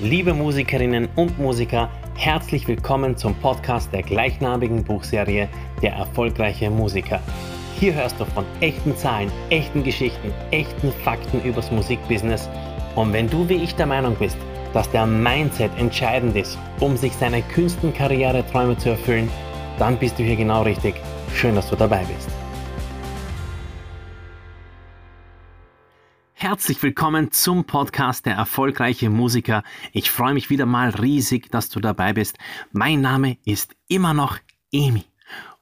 Liebe Musikerinnen und Musiker, herzlich willkommen zum Podcast der gleichnamigen Buchserie Der erfolgreiche Musiker. Hier hörst du von echten Zahlen, echten Geschichten, echten Fakten übers Musikbusiness. Und wenn du wie ich der Meinung bist, dass der Mindset entscheidend ist, um sich seine Künstenkarriere-Träume zu erfüllen, dann bist du hier genau richtig. Schön, dass du dabei bist. Herzlich willkommen zum Podcast Der erfolgreiche Musiker. Ich freue mich wieder mal riesig, dass du dabei bist. Mein Name ist immer noch Emi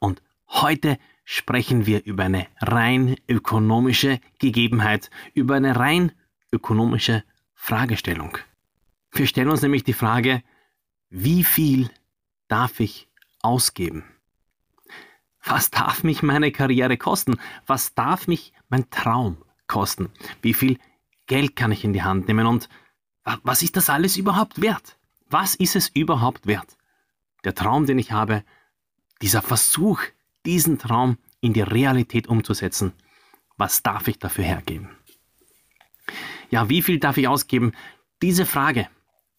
und heute sprechen wir über eine rein ökonomische Gegebenheit, über eine rein ökonomische Fragestellung. Wir stellen uns nämlich die Frage, wie viel darf ich ausgeben? Was darf mich meine Karriere kosten? Was darf mich mein Traum kosten? Wie viel Geld kann ich in die Hand nehmen? Und was ist das alles überhaupt wert? Was ist es überhaupt wert? Der Traum, den ich habe, dieser Versuch, diesen Traum in die Realität umzusetzen, was darf ich dafür hergeben? Ja, wie viel darf ich ausgeben? Diese Frage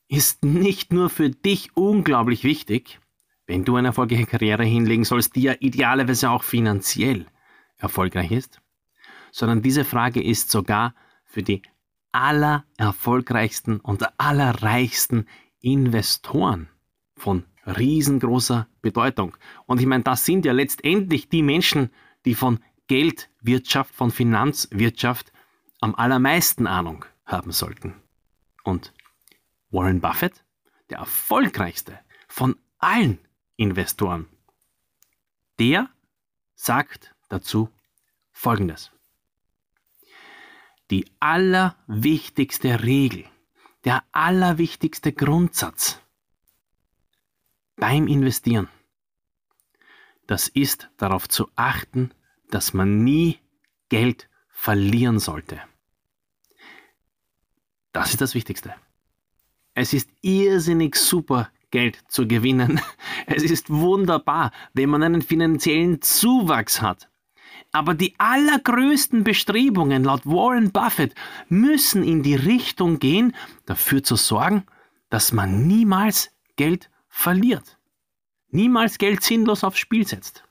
ist nicht nur für dich unglaublich wichtig, wenn du eine erfolgreiche Karriere hinlegen sollst, die ja idealerweise auch finanziell erfolgreich ist, sondern diese Frage ist sogar für die allererfolgreichsten und allerreichsten Investoren von riesengroßer Bedeutung. Und ich meine, das sind ja letztendlich die Menschen, die von Geldwirtschaft, von Finanzwirtschaft am allermeisten Ahnung haben sollten. Und Warren Buffett, der erfolgreichste von allen Investoren, der sagt dazu Folgendes die allerwichtigste Regel, der allerwichtigste Grundsatz beim Investieren. Das ist darauf zu achten, dass man nie Geld verlieren sollte. Das ist das Wichtigste. Es ist irrsinnig super, Geld zu gewinnen. Es ist wunderbar, wenn man einen finanziellen Zuwachs hat. Aber die allergrößten Bestrebungen laut Warren Buffett müssen in die Richtung gehen, dafür zu sorgen, dass man niemals Geld verliert. Niemals Geld sinnlos aufs Spiel setzt.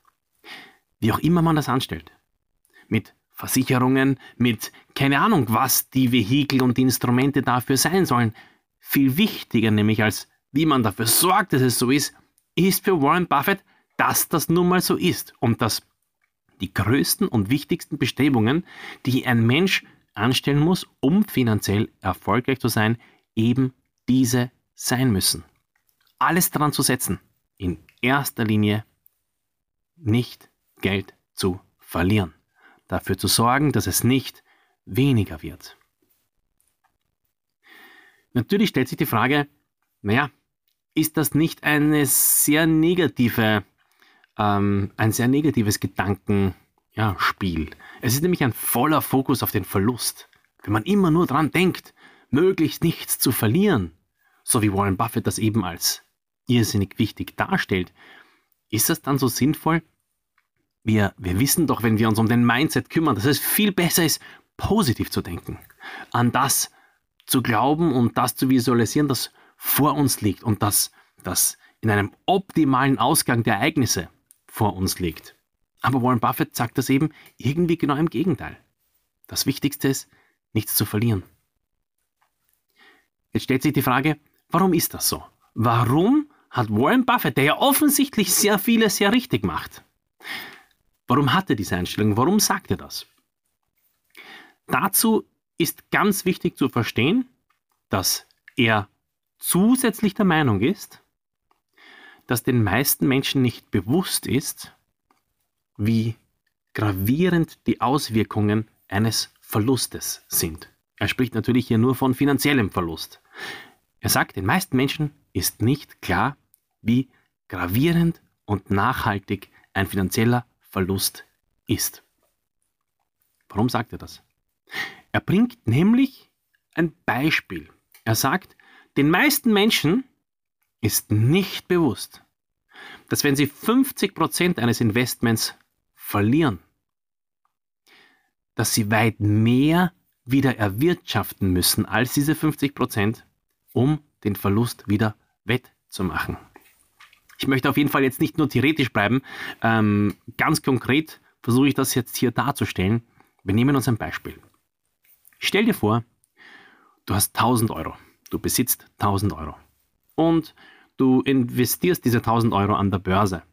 Wie auch immer man das anstellt. Mit Versicherungen, mit keine Ahnung, was die Vehikel und die Instrumente dafür sein sollen. Viel wichtiger nämlich als wie man dafür sorgt, dass es so ist, ist für Warren Buffett, dass das nun mal so ist und dass die größten und wichtigsten Bestrebungen, die ein Mensch anstellen muss, um finanziell erfolgreich zu sein, eben diese sein müssen. Alles daran zu setzen, in erster Linie nicht Geld zu verlieren. Dafür zu sorgen, dass es nicht weniger wird. Natürlich stellt sich die Frage, naja, ist das nicht eine sehr negative ähm, ein sehr negatives Gedankenspiel. Ja, es ist nämlich ein voller Fokus auf den Verlust. Wenn man immer nur daran denkt, möglichst nichts zu verlieren, so wie Warren Buffett das eben als irrsinnig wichtig darstellt, ist das dann so sinnvoll? Wir, wir wissen doch, wenn wir uns um den Mindset kümmern, dass es viel besser ist, positiv zu denken, an das zu glauben und das zu visualisieren, das vor uns liegt und das, das in einem optimalen Ausgang der Ereignisse vor uns liegt. Aber Warren Buffett sagt das eben irgendwie genau im Gegenteil. Das Wichtigste ist, nichts zu verlieren. Jetzt stellt sich die Frage, warum ist das so? Warum hat Warren Buffett, der ja offensichtlich sehr vieles sehr richtig macht, warum hat er diese Einstellung? Warum sagt er das? Dazu ist ganz wichtig zu verstehen, dass er zusätzlich der Meinung ist, dass den meisten Menschen nicht bewusst ist, wie gravierend die Auswirkungen eines Verlustes sind. Er spricht natürlich hier nur von finanziellem Verlust. Er sagt, den meisten Menschen ist nicht klar, wie gravierend und nachhaltig ein finanzieller Verlust ist. Warum sagt er das? Er bringt nämlich ein Beispiel. Er sagt, den meisten Menschen ist nicht bewusst, dass wenn Sie 50% eines Investments verlieren, dass Sie weit mehr wieder erwirtschaften müssen als diese 50%, um den Verlust wieder wettzumachen. Ich möchte auf jeden Fall jetzt nicht nur theoretisch bleiben. Ähm, ganz konkret versuche ich das jetzt hier darzustellen. Wir nehmen uns ein Beispiel. Stell dir vor, du hast 1000 Euro. Du besitzt 1000 Euro. Und du investierst diese 1000 Euro an der Börse.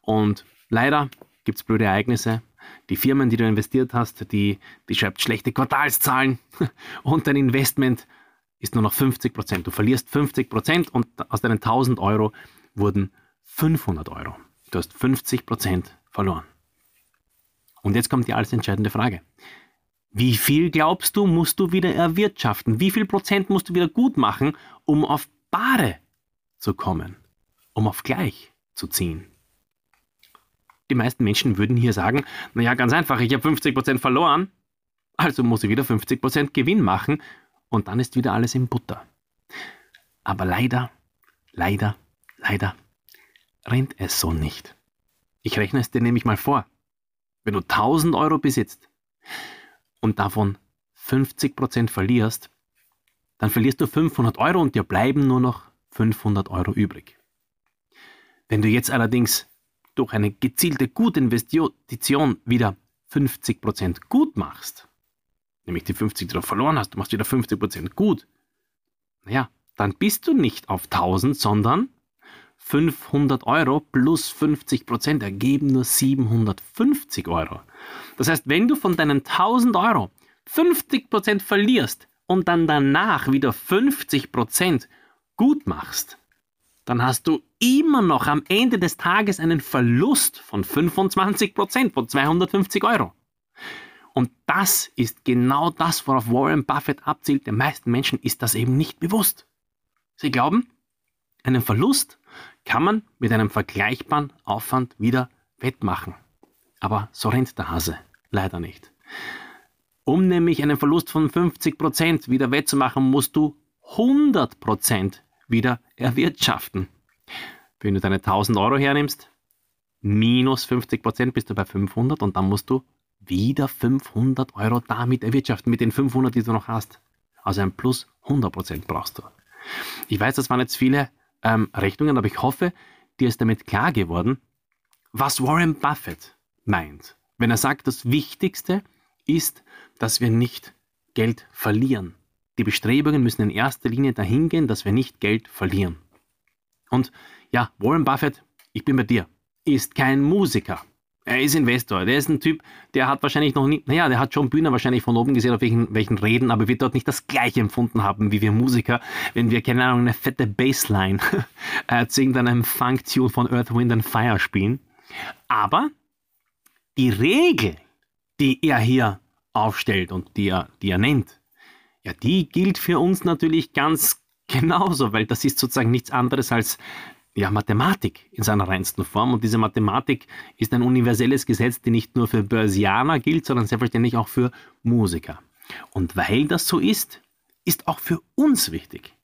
Und leider gibt es blöde Ereignisse. Die Firmen, die du investiert hast, die, die schreibt schlechte Quartalszahlen und dein Investment ist nur noch 50 Prozent. Du verlierst 50 Prozent und aus deinen 1000 Euro wurden 500 Euro. Du hast 50 Prozent verloren. Und jetzt kommt die alles entscheidende Frage. Wie viel glaubst du, musst du wieder erwirtschaften? Wie viel Prozent musst du wieder gut machen, um auf Bare zu kommen? Um auf gleich zu ziehen? Die meisten Menschen würden hier sagen, naja, ganz einfach, ich habe 50 Prozent verloren, also muss ich wieder 50 Prozent Gewinn machen und dann ist wieder alles in Butter. Aber leider, leider, leider rennt es so nicht. Ich rechne es dir nämlich mal vor. Wenn du 1000 Euro besitzt und davon 50% verlierst, dann verlierst du 500 Euro und dir bleiben nur noch 500 Euro übrig. Wenn du jetzt allerdings durch eine gezielte Gutinvestition wieder 50% gut machst, nämlich die 50, die du verloren hast, du machst wieder 50% gut, naja, dann bist du nicht auf 1000, sondern 500 Euro plus 50% ergeben nur 750 Euro. Das heißt, wenn du von deinen 1000 Euro 50% verlierst und dann danach wieder 50 gut machst, dann hast du immer noch am Ende des Tages einen Verlust von 25% von 250 Euro. Und das ist genau das, worauf Warren Buffett abzielt. Den meisten Menschen ist das eben nicht bewusst. Sie glauben, einen Verlust kann man mit einem vergleichbaren Aufwand wieder wettmachen. Aber so rennt der Hase leider nicht. Um nämlich einen Verlust von 50% wieder wettzumachen, musst du 100% wieder erwirtschaften. Wenn du deine 1000 Euro hernimmst, minus 50% bist du bei 500 und dann musst du wieder 500 Euro damit erwirtschaften, mit den 500, die du noch hast. Also ein plus 100% brauchst du. Ich weiß, das waren jetzt viele ähm, Rechnungen, aber ich hoffe, dir ist damit klar geworden, was Warren Buffett meint, wenn er sagt, das Wichtigste ist, dass wir nicht Geld verlieren. Die Bestrebungen müssen in erster Linie dahin gehen, dass wir nicht Geld verlieren. Und ja, Warren Buffett, ich bin bei dir, ist kein Musiker. Er ist Investor. Der ist ein Typ, der hat wahrscheinlich noch nie, naja, der hat schon Bühne wahrscheinlich von oben gesehen, auf welchen, welchen Reden, aber wird dort nicht das Gleiche empfunden haben wie wir Musiker, wenn wir, keine Ahnung, eine fette Bassline äh, zu irgendeinem Funk-Tune von Earth, Wind and Fire spielen. Aber die Regel, die er hier aufstellt und die er, die er nennt, ja, die gilt für uns natürlich ganz genauso, weil das ist sozusagen nichts anderes als ja, Mathematik in seiner reinsten Form. Und diese Mathematik ist ein universelles Gesetz, die nicht nur für Börsianer gilt, sondern selbstverständlich auch für Musiker. Und weil das so ist, ist auch für uns wichtig,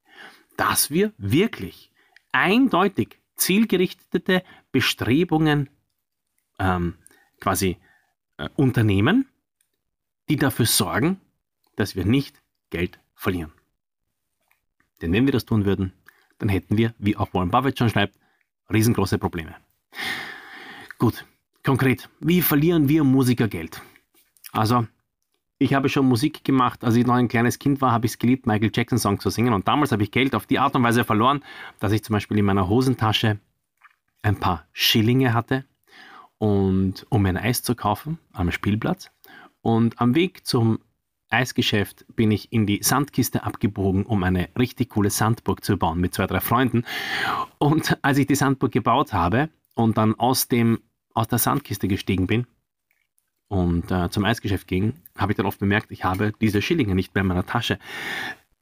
dass wir wirklich eindeutig zielgerichtete Bestrebungen ähm, quasi äh, unternehmen, die dafür sorgen, dass wir nicht Geld verlieren. Denn wenn wir das tun würden, dann hätten wir, wie auch Warren Buffett schon schreibt, riesengroße Probleme. Gut, konkret, wie verlieren wir Musiker Geld? Also, ich habe schon Musik gemacht, als ich noch ein kleines Kind war, habe ich es geliebt, Michael Jackson Songs zu singen. Und damals habe ich Geld auf die Art und Weise verloren, dass ich zum Beispiel in meiner Hosentasche ein paar Schillinge hatte, und, um mir ein Eis zu kaufen am Spielplatz. Und am Weg zum Eisgeschäft bin ich in die Sandkiste abgebogen, um eine richtig coole Sandburg zu bauen mit zwei, drei Freunden. Und als ich die Sandburg gebaut habe und dann aus, dem, aus der Sandkiste gestiegen bin und äh, zum Eisgeschäft ging, habe ich dann oft bemerkt, ich habe diese Schillinge nicht mehr in meiner Tasche,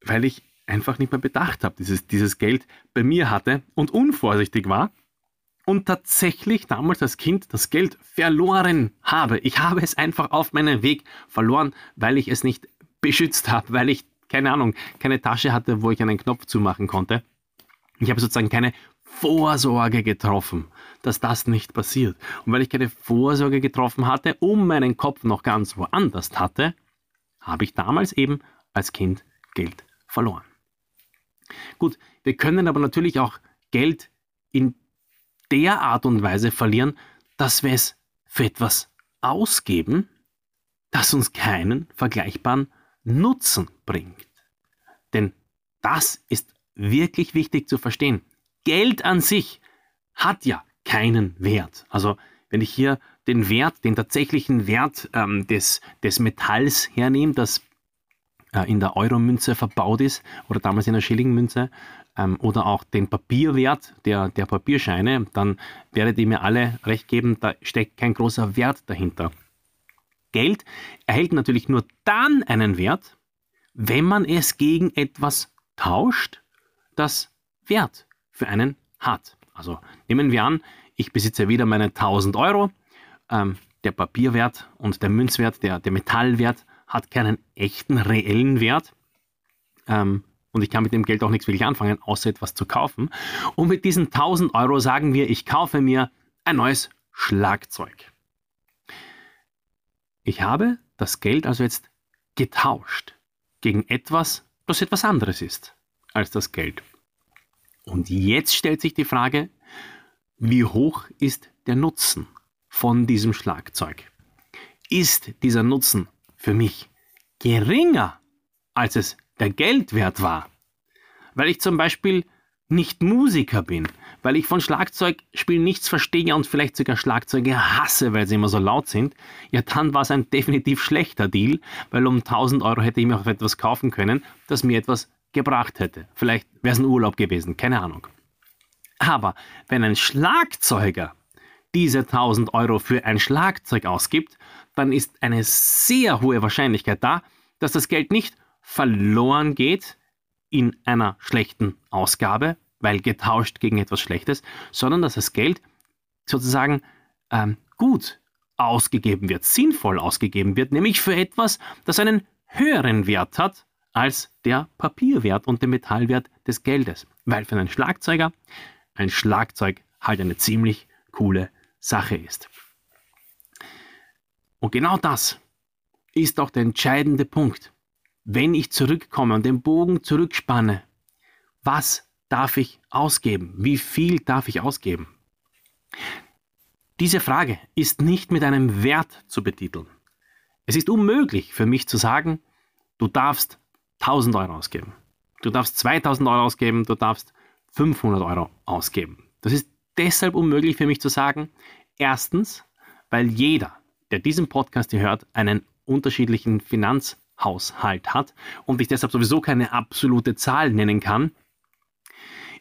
weil ich einfach nicht mehr bedacht habe, dieses, dieses Geld bei mir hatte und unvorsichtig war und tatsächlich damals als Kind das Geld verloren habe. Ich habe es einfach auf meinem Weg verloren, weil ich es nicht beschützt habe, weil ich, keine Ahnung, keine Tasche hatte, wo ich einen Knopf zumachen konnte. Ich habe sozusagen keine Vorsorge getroffen, dass das nicht passiert. Und weil ich keine Vorsorge getroffen hatte, um meinen Kopf noch ganz woanders hatte, habe ich damals eben als Kind Geld verloren. Gut, wir können aber natürlich auch Geld in der Art und Weise verlieren, dass wir es für etwas ausgeben, das uns keinen vergleichbaren Nutzen bringt. Denn das ist wirklich wichtig zu verstehen. Geld an sich hat ja keinen Wert. Also wenn ich hier den Wert, den tatsächlichen Wert ähm, des, des Metalls hernehme, das äh, in der Euro-Münze verbaut ist oder damals in der Schillingmünze ähm, oder auch den Papierwert der, der Papierscheine, dann werdet ihr mir alle recht geben, da steckt kein großer Wert dahinter. Geld erhält natürlich nur dann einen Wert, wenn man es gegen etwas tauscht, das Wert für einen hat. Also nehmen wir an, ich besitze wieder meine 1000 Euro, ähm, der Papierwert und der Münzwert, der, der Metallwert hat keinen echten, reellen Wert. Ähm, und ich kann mit dem Geld auch nichts wirklich anfangen, außer etwas zu kaufen. Und mit diesen 1000 Euro sagen wir, ich kaufe mir ein neues Schlagzeug. Ich habe das Geld also jetzt getauscht gegen etwas, das etwas anderes ist als das Geld. Und jetzt stellt sich die Frage, wie hoch ist der Nutzen von diesem Schlagzeug? Ist dieser Nutzen für mich geringer, als es der Geldwert war? Weil ich zum Beispiel nicht Musiker bin, weil ich von Schlagzeugspielen nichts verstehe und vielleicht sogar Schlagzeuge hasse, weil sie immer so laut sind, ja dann war es ein definitiv schlechter Deal, weil um 1000 Euro hätte ich mir auch etwas kaufen können, das mir etwas gebracht hätte. Vielleicht wäre es ein Urlaub gewesen, keine Ahnung. Aber wenn ein Schlagzeuger diese 1000 Euro für ein Schlagzeug ausgibt, dann ist eine sehr hohe Wahrscheinlichkeit da, dass das Geld nicht verloren geht in einer schlechten Ausgabe, weil getauscht gegen etwas Schlechtes, sondern dass das Geld sozusagen ähm, gut ausgegeben wird, sinnvoll ausgegeben wird, nämlich für etwas, das einen höheren Wert hat als der Papierwert und der Metallwert des Geldes. Weil für einen Schlagzeuger ein Schlagzeug halt eine ziemlich coole Sache ist. Und genau das ist auch der entscheidende Punkt. Wenn ich zurückkomme und den Bogen zurückspanne, was darf ich ausgeben? Wie viel darf ich ausgeben? Diese Frage ist nicht mit einem Wert zu betiteln. Es ist unmöglich für mich zu sagen, du darfst 1000 Euro ausgeben. Du darfst 2000 Euro ausgeben, du darfst 500 Euro ausgeben. Das ist deshalb unmöglich für mich zu sagen. Erstens, weil jeder, der diesen Podcast hier hört, einen unterschiedlichen Finanzhaushalt hat und ich deshalb sowieso keine absolute Zahl nennen kann.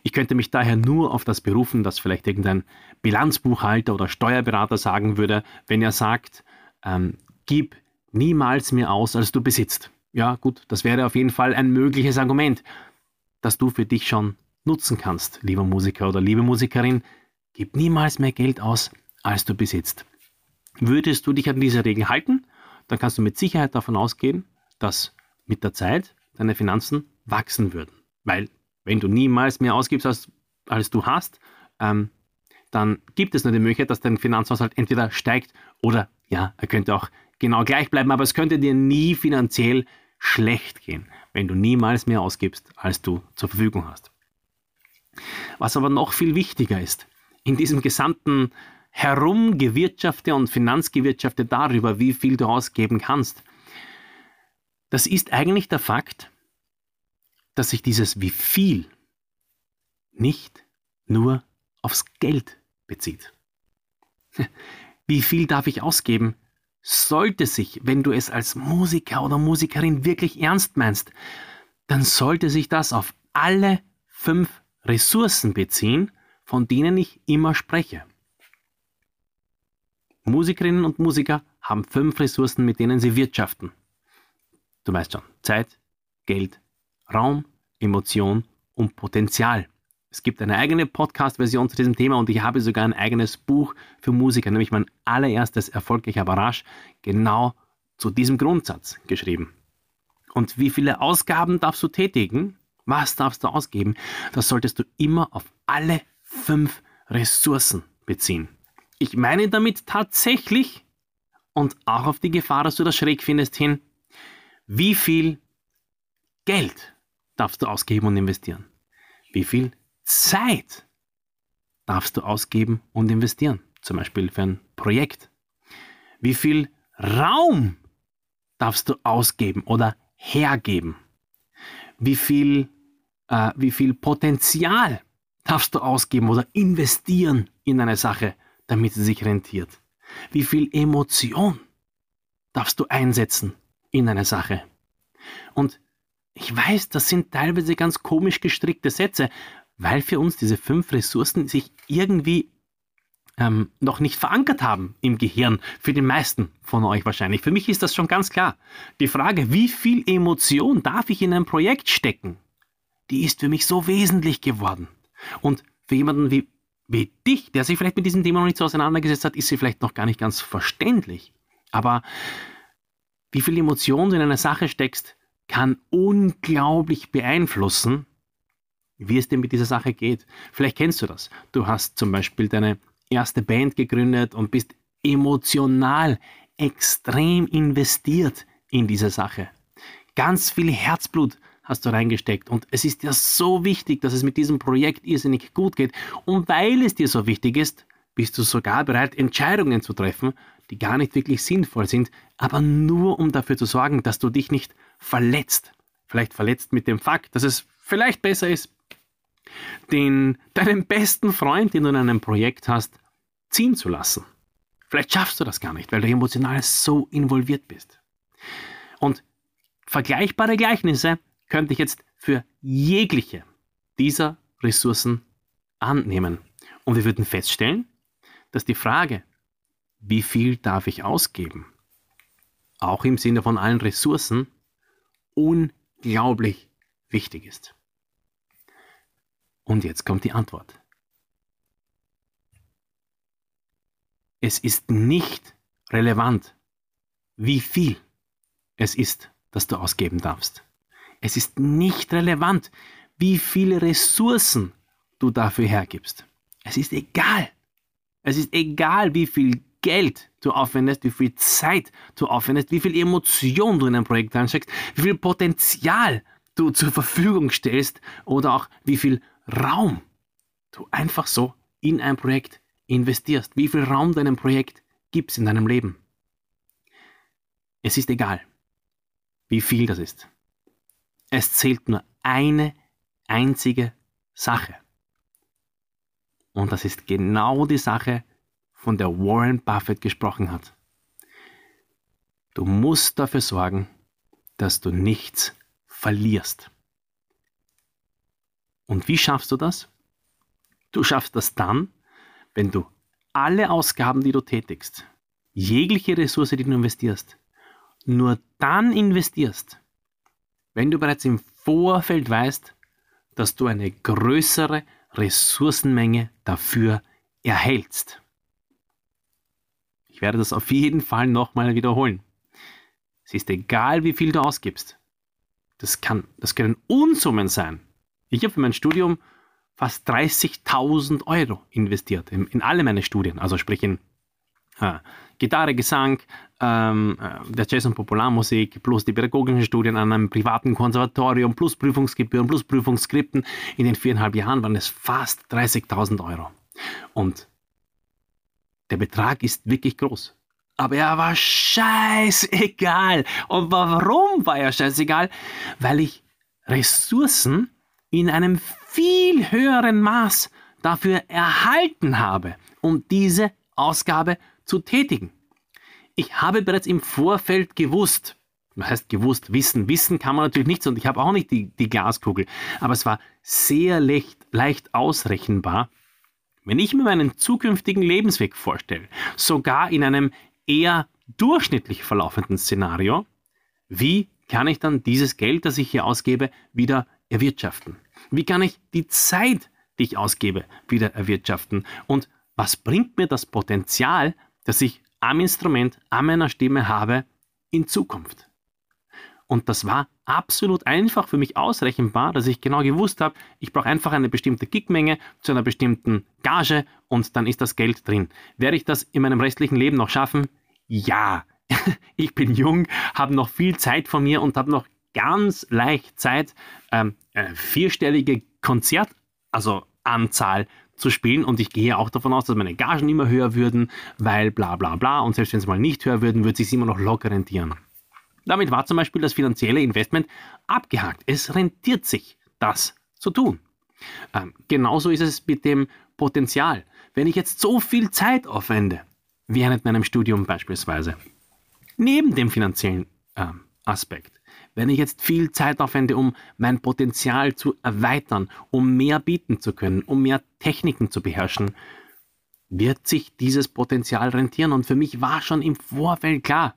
Ich könnte mich daher nur auf das berufen, dass vielleicht irgendein Bilanzbuchhalter oder Steuerberater sagen würde, wenn er sagt, ähm, gib niemals mehr aus, als du besitzt. Ja, gut, das wäre auf jeden Fall ein mögliches Argument, das du für dich schon nutzen kannst, lieber Musiker oder liebe Musikerin. Gib niemals mehr Geld aus, als du besitzt. Würdest du dich an diese Regel halten, dann kannst du mit Sicherheit davon ausgehen, dass mit der Zeit deine Finanzen wachsen würden. Weil wenn du niemals mehr ausgibst, als, als du hast, ähm, dann gibt es nur die Möglichkeit, dass dein Finanzhaushalt entweder steigt oder ja, er könnte auch genau gleich bleiben, aber es könnte dir nie finanziell schlecht gehen, wenn du niemals mehr ausgibst, als du zur Verfügung hast. Was aber noch viel wichtiger ist, in diesem gesamten Herumgewirtschafte und Finanzgewirtschafte darüber, wie viel du ausgeben kannst, das ist eigentlich der Fakt, dass sich dieses wie viel nicht nur aufs Geld bezieht. Wie viel darf ich ausgeben? Sollte sich, wenn du es als Musiker oder Musikerin wirklich ernst meinst, dann sollte sich das auf alle fünf Ressourcen beziehen, von denen ich immer spreche. Musikerinnen und Musiker haben fünf Ressourcen, mit denen sie wirtschaften. Du weißt schon, Zeit, Geld, Raum, Emotion und Potenzial. Es gibt eine eigene Podcast-Version zu diesem Thema und ich habe sogar ein eigenes Buch für Musiker, nämlich mein allererstes erfolgreicher Barrage, genau zu diesem Grundsatz geschrieben. Und wie viele Ausgaben darfst du tätigen? Was darfst du ausgeben? Das solltest du immer auf alle fünf Ressourcen beziehen. Ich meine damit tatsächlich und auch auf die Gefahr, dass du das schräg findest hin, wie viel Geld darfst du ausgeben und investieren? wie viel Zeit darfst du ausgeben und investieren, zum Beispiel für ein Projekt. Wie viel Raum darfst du ausgeben oder hergeben? Wie viel, äh, wie viel Potenzial darfst du ausgeben oder investieren in eine Sache, damit sie sich rentiert? Wie viel Emotion darfst du einsetzen in eine Sache? Und ich weiß, das sind teilweise ganz komisch gestrickte Sätze, weil für uns diese fünf Ressourcen sich irgendwie ähm, noch nicht verankert haben im Gehirn, für die meisten von euch wahrscheinlich. Für mich ist das schon ganz klar. Die Frage, wie viel Emotion darf ich in ein Projekt stecken, die ist für mich so wesentlich geworden. Und für jemanden wie, wie dich, der sich vielleicht mit diesem Thema noch nicht so auseinandergesetzt hat, ist sie vielleicht noch gar nicht ganz verständlich. Aber wie viel Emotion du in eine Sache steckst, kann unglaublich beeinflussen, wie es dir mit dieser Sache geht. Vielleicht kennst du das. Du hast zum Beispiel deine erste Band gegründet und bist emotional extrem investiert in diese Sache. Ganz viel Herzblut hast du reingesteckt und es ist dir so wichtig, dass es mit diesem Projekt irrsinnig gut geht. Und weil es dir so wichtig ist, bist du sogar bereit, Entscheidungen zu treffen, die gar nicht wirklich sinnvoll sind, aber nur um dafür zu sorgen, dass du dich nicht verletzt. Vielleicht verletzt mit dem Fakt, dass es vielleicht besser ist, den, deinen besten Freund, den du in einem Projekt hast, ziehen zu lassen. Vielleicht schaffst du das gar nicht, weil du emotional so involviert bist. Und vergleichbare Gleichnisse könnte ich jetzt für jegliche dieser Ressourcen annehmen. Und wir würden feststellen, dass die Frage, wie viel darf ich ausgeben, auch im Sinne von allen Ressourcen, unglaublich wichtig ist. Und jetzt kommt die Antwort. Es ist nicht relevant, wie viel es ist, das du ausgeben darfst. Es ist nicht relevant, wie viele Ressourcen du dafür hergibst. Es ist egal. Es ist egal, wie viel Geld du aufwendest, wie viel Zeit du aufwendest, wie viel Emotion du in ein Projekt reinsteckst, wie viel Potenzial du zur Verfügung stellst oder auch wie viel Raum du einfach so in ein Projekt investierst, wie viel Raum deinem Projekt gibst in deinem Leben. Es ist egal, wie viel das ist. Es zählt nur eine einzige Sache. Und das ist genau die Sache, von der Warren Buffett gesprochen hat. Du musst dafür sorgen, dass du nichts verlierst. Und wie schaffst du das? Du schaffst das dann, wenn du alle Ausgaben, die du tätigst, jegliche Ressource, die du investierst, nur dann investierst, wenn du bereits im Vorfeld weißt, dass du eine größere Ressourcenmenge dafür erhältst. Ich werde das auf jeden Fall nochmal wiederholen. Es ist egal, wie viel du ausgibst. Das, kann, das können Unsummen sein. Ich habe für mein Studium fast 30.000 Euro investiert in, in, alle meine Studien, also sprich in Gitarre, Gesang, ähm, äh, der Jazz- und Popularmusik, plus die pädagogischen Studien an einem privaten Konservatorium, plus Prüfungsgebühren, plus Prüfungsskripten. In den viereinhalb Jahren waren es fast 30.000 Euro. Und der Betrag ist wirklich groß. Aber er war scheißegal. Und warum war er scheißegal? Weil ich Ressourcen in einem viel höheren Maß dafür erhalten habe, um diese Ausgabe zu tätigen. Ich habe bereits im Vorfeld gewusst, was heißt gewusst, wissen, wissen kann man natürlich nichts und ich habe auch nicht die, die Glaskugel, aber es war sehr leicht, leicht ausrechenbar, wenn ich mir meinen zukünftigen Lebensweg vorstelle, sogar in einem eher durchschnittlich verlaufenden Szenario, wie kann ich dann dieses Geld, das ich hier ausgebe, wieder erwirtschaften? Wie kann ich die Zeit, die ich ausgebe, wieder erwirtschaften? Und was bringt mir das Potenzial, das ich am Instrument, an meiner Stimme habe, in Zukunft? Und das war absolut einfach für mich ausrechenbar, dass ich genau gewusst habe, ich brauche einfach eine bestimmte Gigmenge zu einer bestimmten Gage und dann ist das Geld drin. Werde ich das in meinem restlichen Leben noch schaffen? Ja. Ich bin jung, habe noch viel Zeit von mir und habe noch ganz leicht Zeit, ähm, äh, vierstellige Konzert also Anzahl zu spielen und ich gehe auch davon aus, dass meine Gagen immer höher würden, weil bla bla bla und selbst wenn sie mal nicht höher würden, würde es sich immer noch locker rentieren. Damit war zum Beispiel das finanzielle Investment abgehakt. Es rentiert sich, das zu tun. Ähm, genauso ist es mit dem Potenzial. Wenn ich jetzt so viel Zeit aufwende, während meinem Studium beispielsweise, neben dem finanziellen ähm, Aspekt, wenn ich jetzt viel Zeit aufwende, um mein Potenzial zu erweitern, um mehr bieten zu können, um mehr Techniken zu beherrschen, wird sich dieses Potenzial rentieren. Und für mich war schon im Vorfeld klar,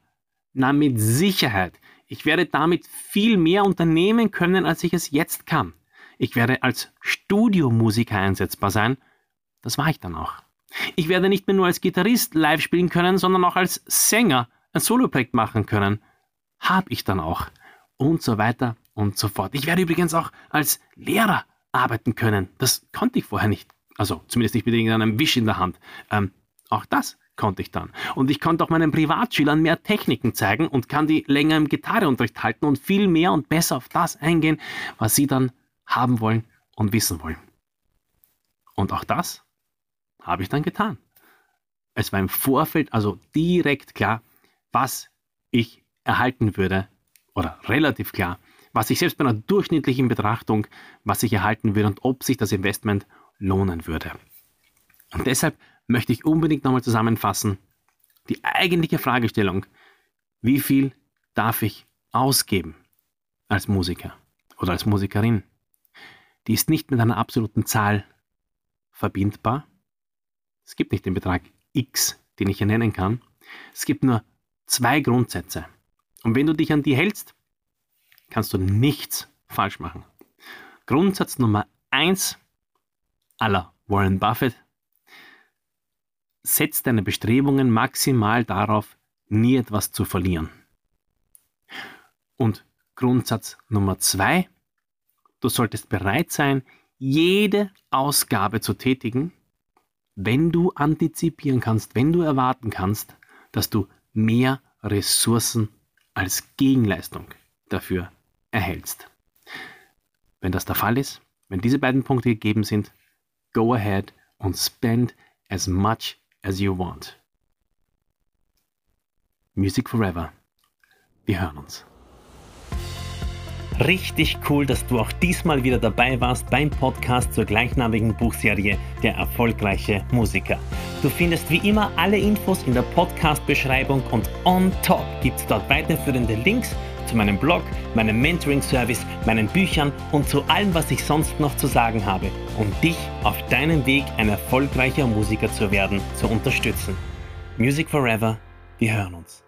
na mit Sicherheit, ich werde damit viel mehr unternehmen können, als ich es jetzt kann. Ich werde als Studiomusiker einsetzbar sein. Das war ich dann auch. Ich werde nicht mehr nur als Gitarrist live spielen können, sondern auch als Sänger ein Soloprojekt machen können. Hab ich dann auch und so weiter und so fort. Ich werde übrigens auch als Lehrer arbeiten können. Das konnte ich vorher nicht. Also zumindest nicht mit irgendeinem Wisch in der Hand. Ähm, auch das konnte ich dann. Und ich konnte auch meinen Privatschülern mehr Techniken zeigen und kann die länger im Gitarreunterricht halten und viel mehr und besser auf das eingehen, was sie dann haben wollen und wissen wollen. Und auch das habe ich dann getan. Es war im Vorfeld also direkt klar, was ich erhalten würde oder relativ klar, was ich selbst bei einer durchschnittlichen Betrachtung, was ich erhalten würde und ob sich das Investment lohnen würde. Und deshalb möchte ich unbedingt nochmal zusammenfassen, die eigentliche Fragestellung, wie viel darf ich ausgeben als Musiker oder als Musikerin, die ist nicht mit einer absoluten Zahl verbindbar. Es gibt nicht den Betrag X, den ich hier nennen kann. Es gibt nur zwei Grundsätze. Und wenn du dich an die hältst, kannst du nichts falsch machen. Grundsatz Nummer eins aller Warren Buffett. Setz deine Bestrebungen maximal darauf, nie etwas zu verlieren. Und Grundsatz Nummer zwei, du solltest bereit sein, jede Ausgabe zu tätigen, wenn du antizipieren kannst, wenn du erwarten kannst, dass du mehr Ressourcen als Gegenleistung dafür erhältst. Wenn das der Fall ist, wenn diese beiden Punkte gegeben sind, go ahead und spend as much as you want. Music Forever. Wir hören uns. Richtig cool, dass du auch diesmal wieder dabei warst beim Podcast zur gleichnamigen Buchserie Der erfolgreiche Musiker. Du findest wie immer alle Infos in der Podcast-Beschreibung und on top gibt es dort weiterführende Links zu meinem Blog, meinem Mentoring-Service, meinen Büchern und zu allem, was ich sonst noch zu sagen habe, um dich auf deinem Weg ein erfolgreicher Musiker zu werden, zu unterstützen. Music Forever, wir hören uns.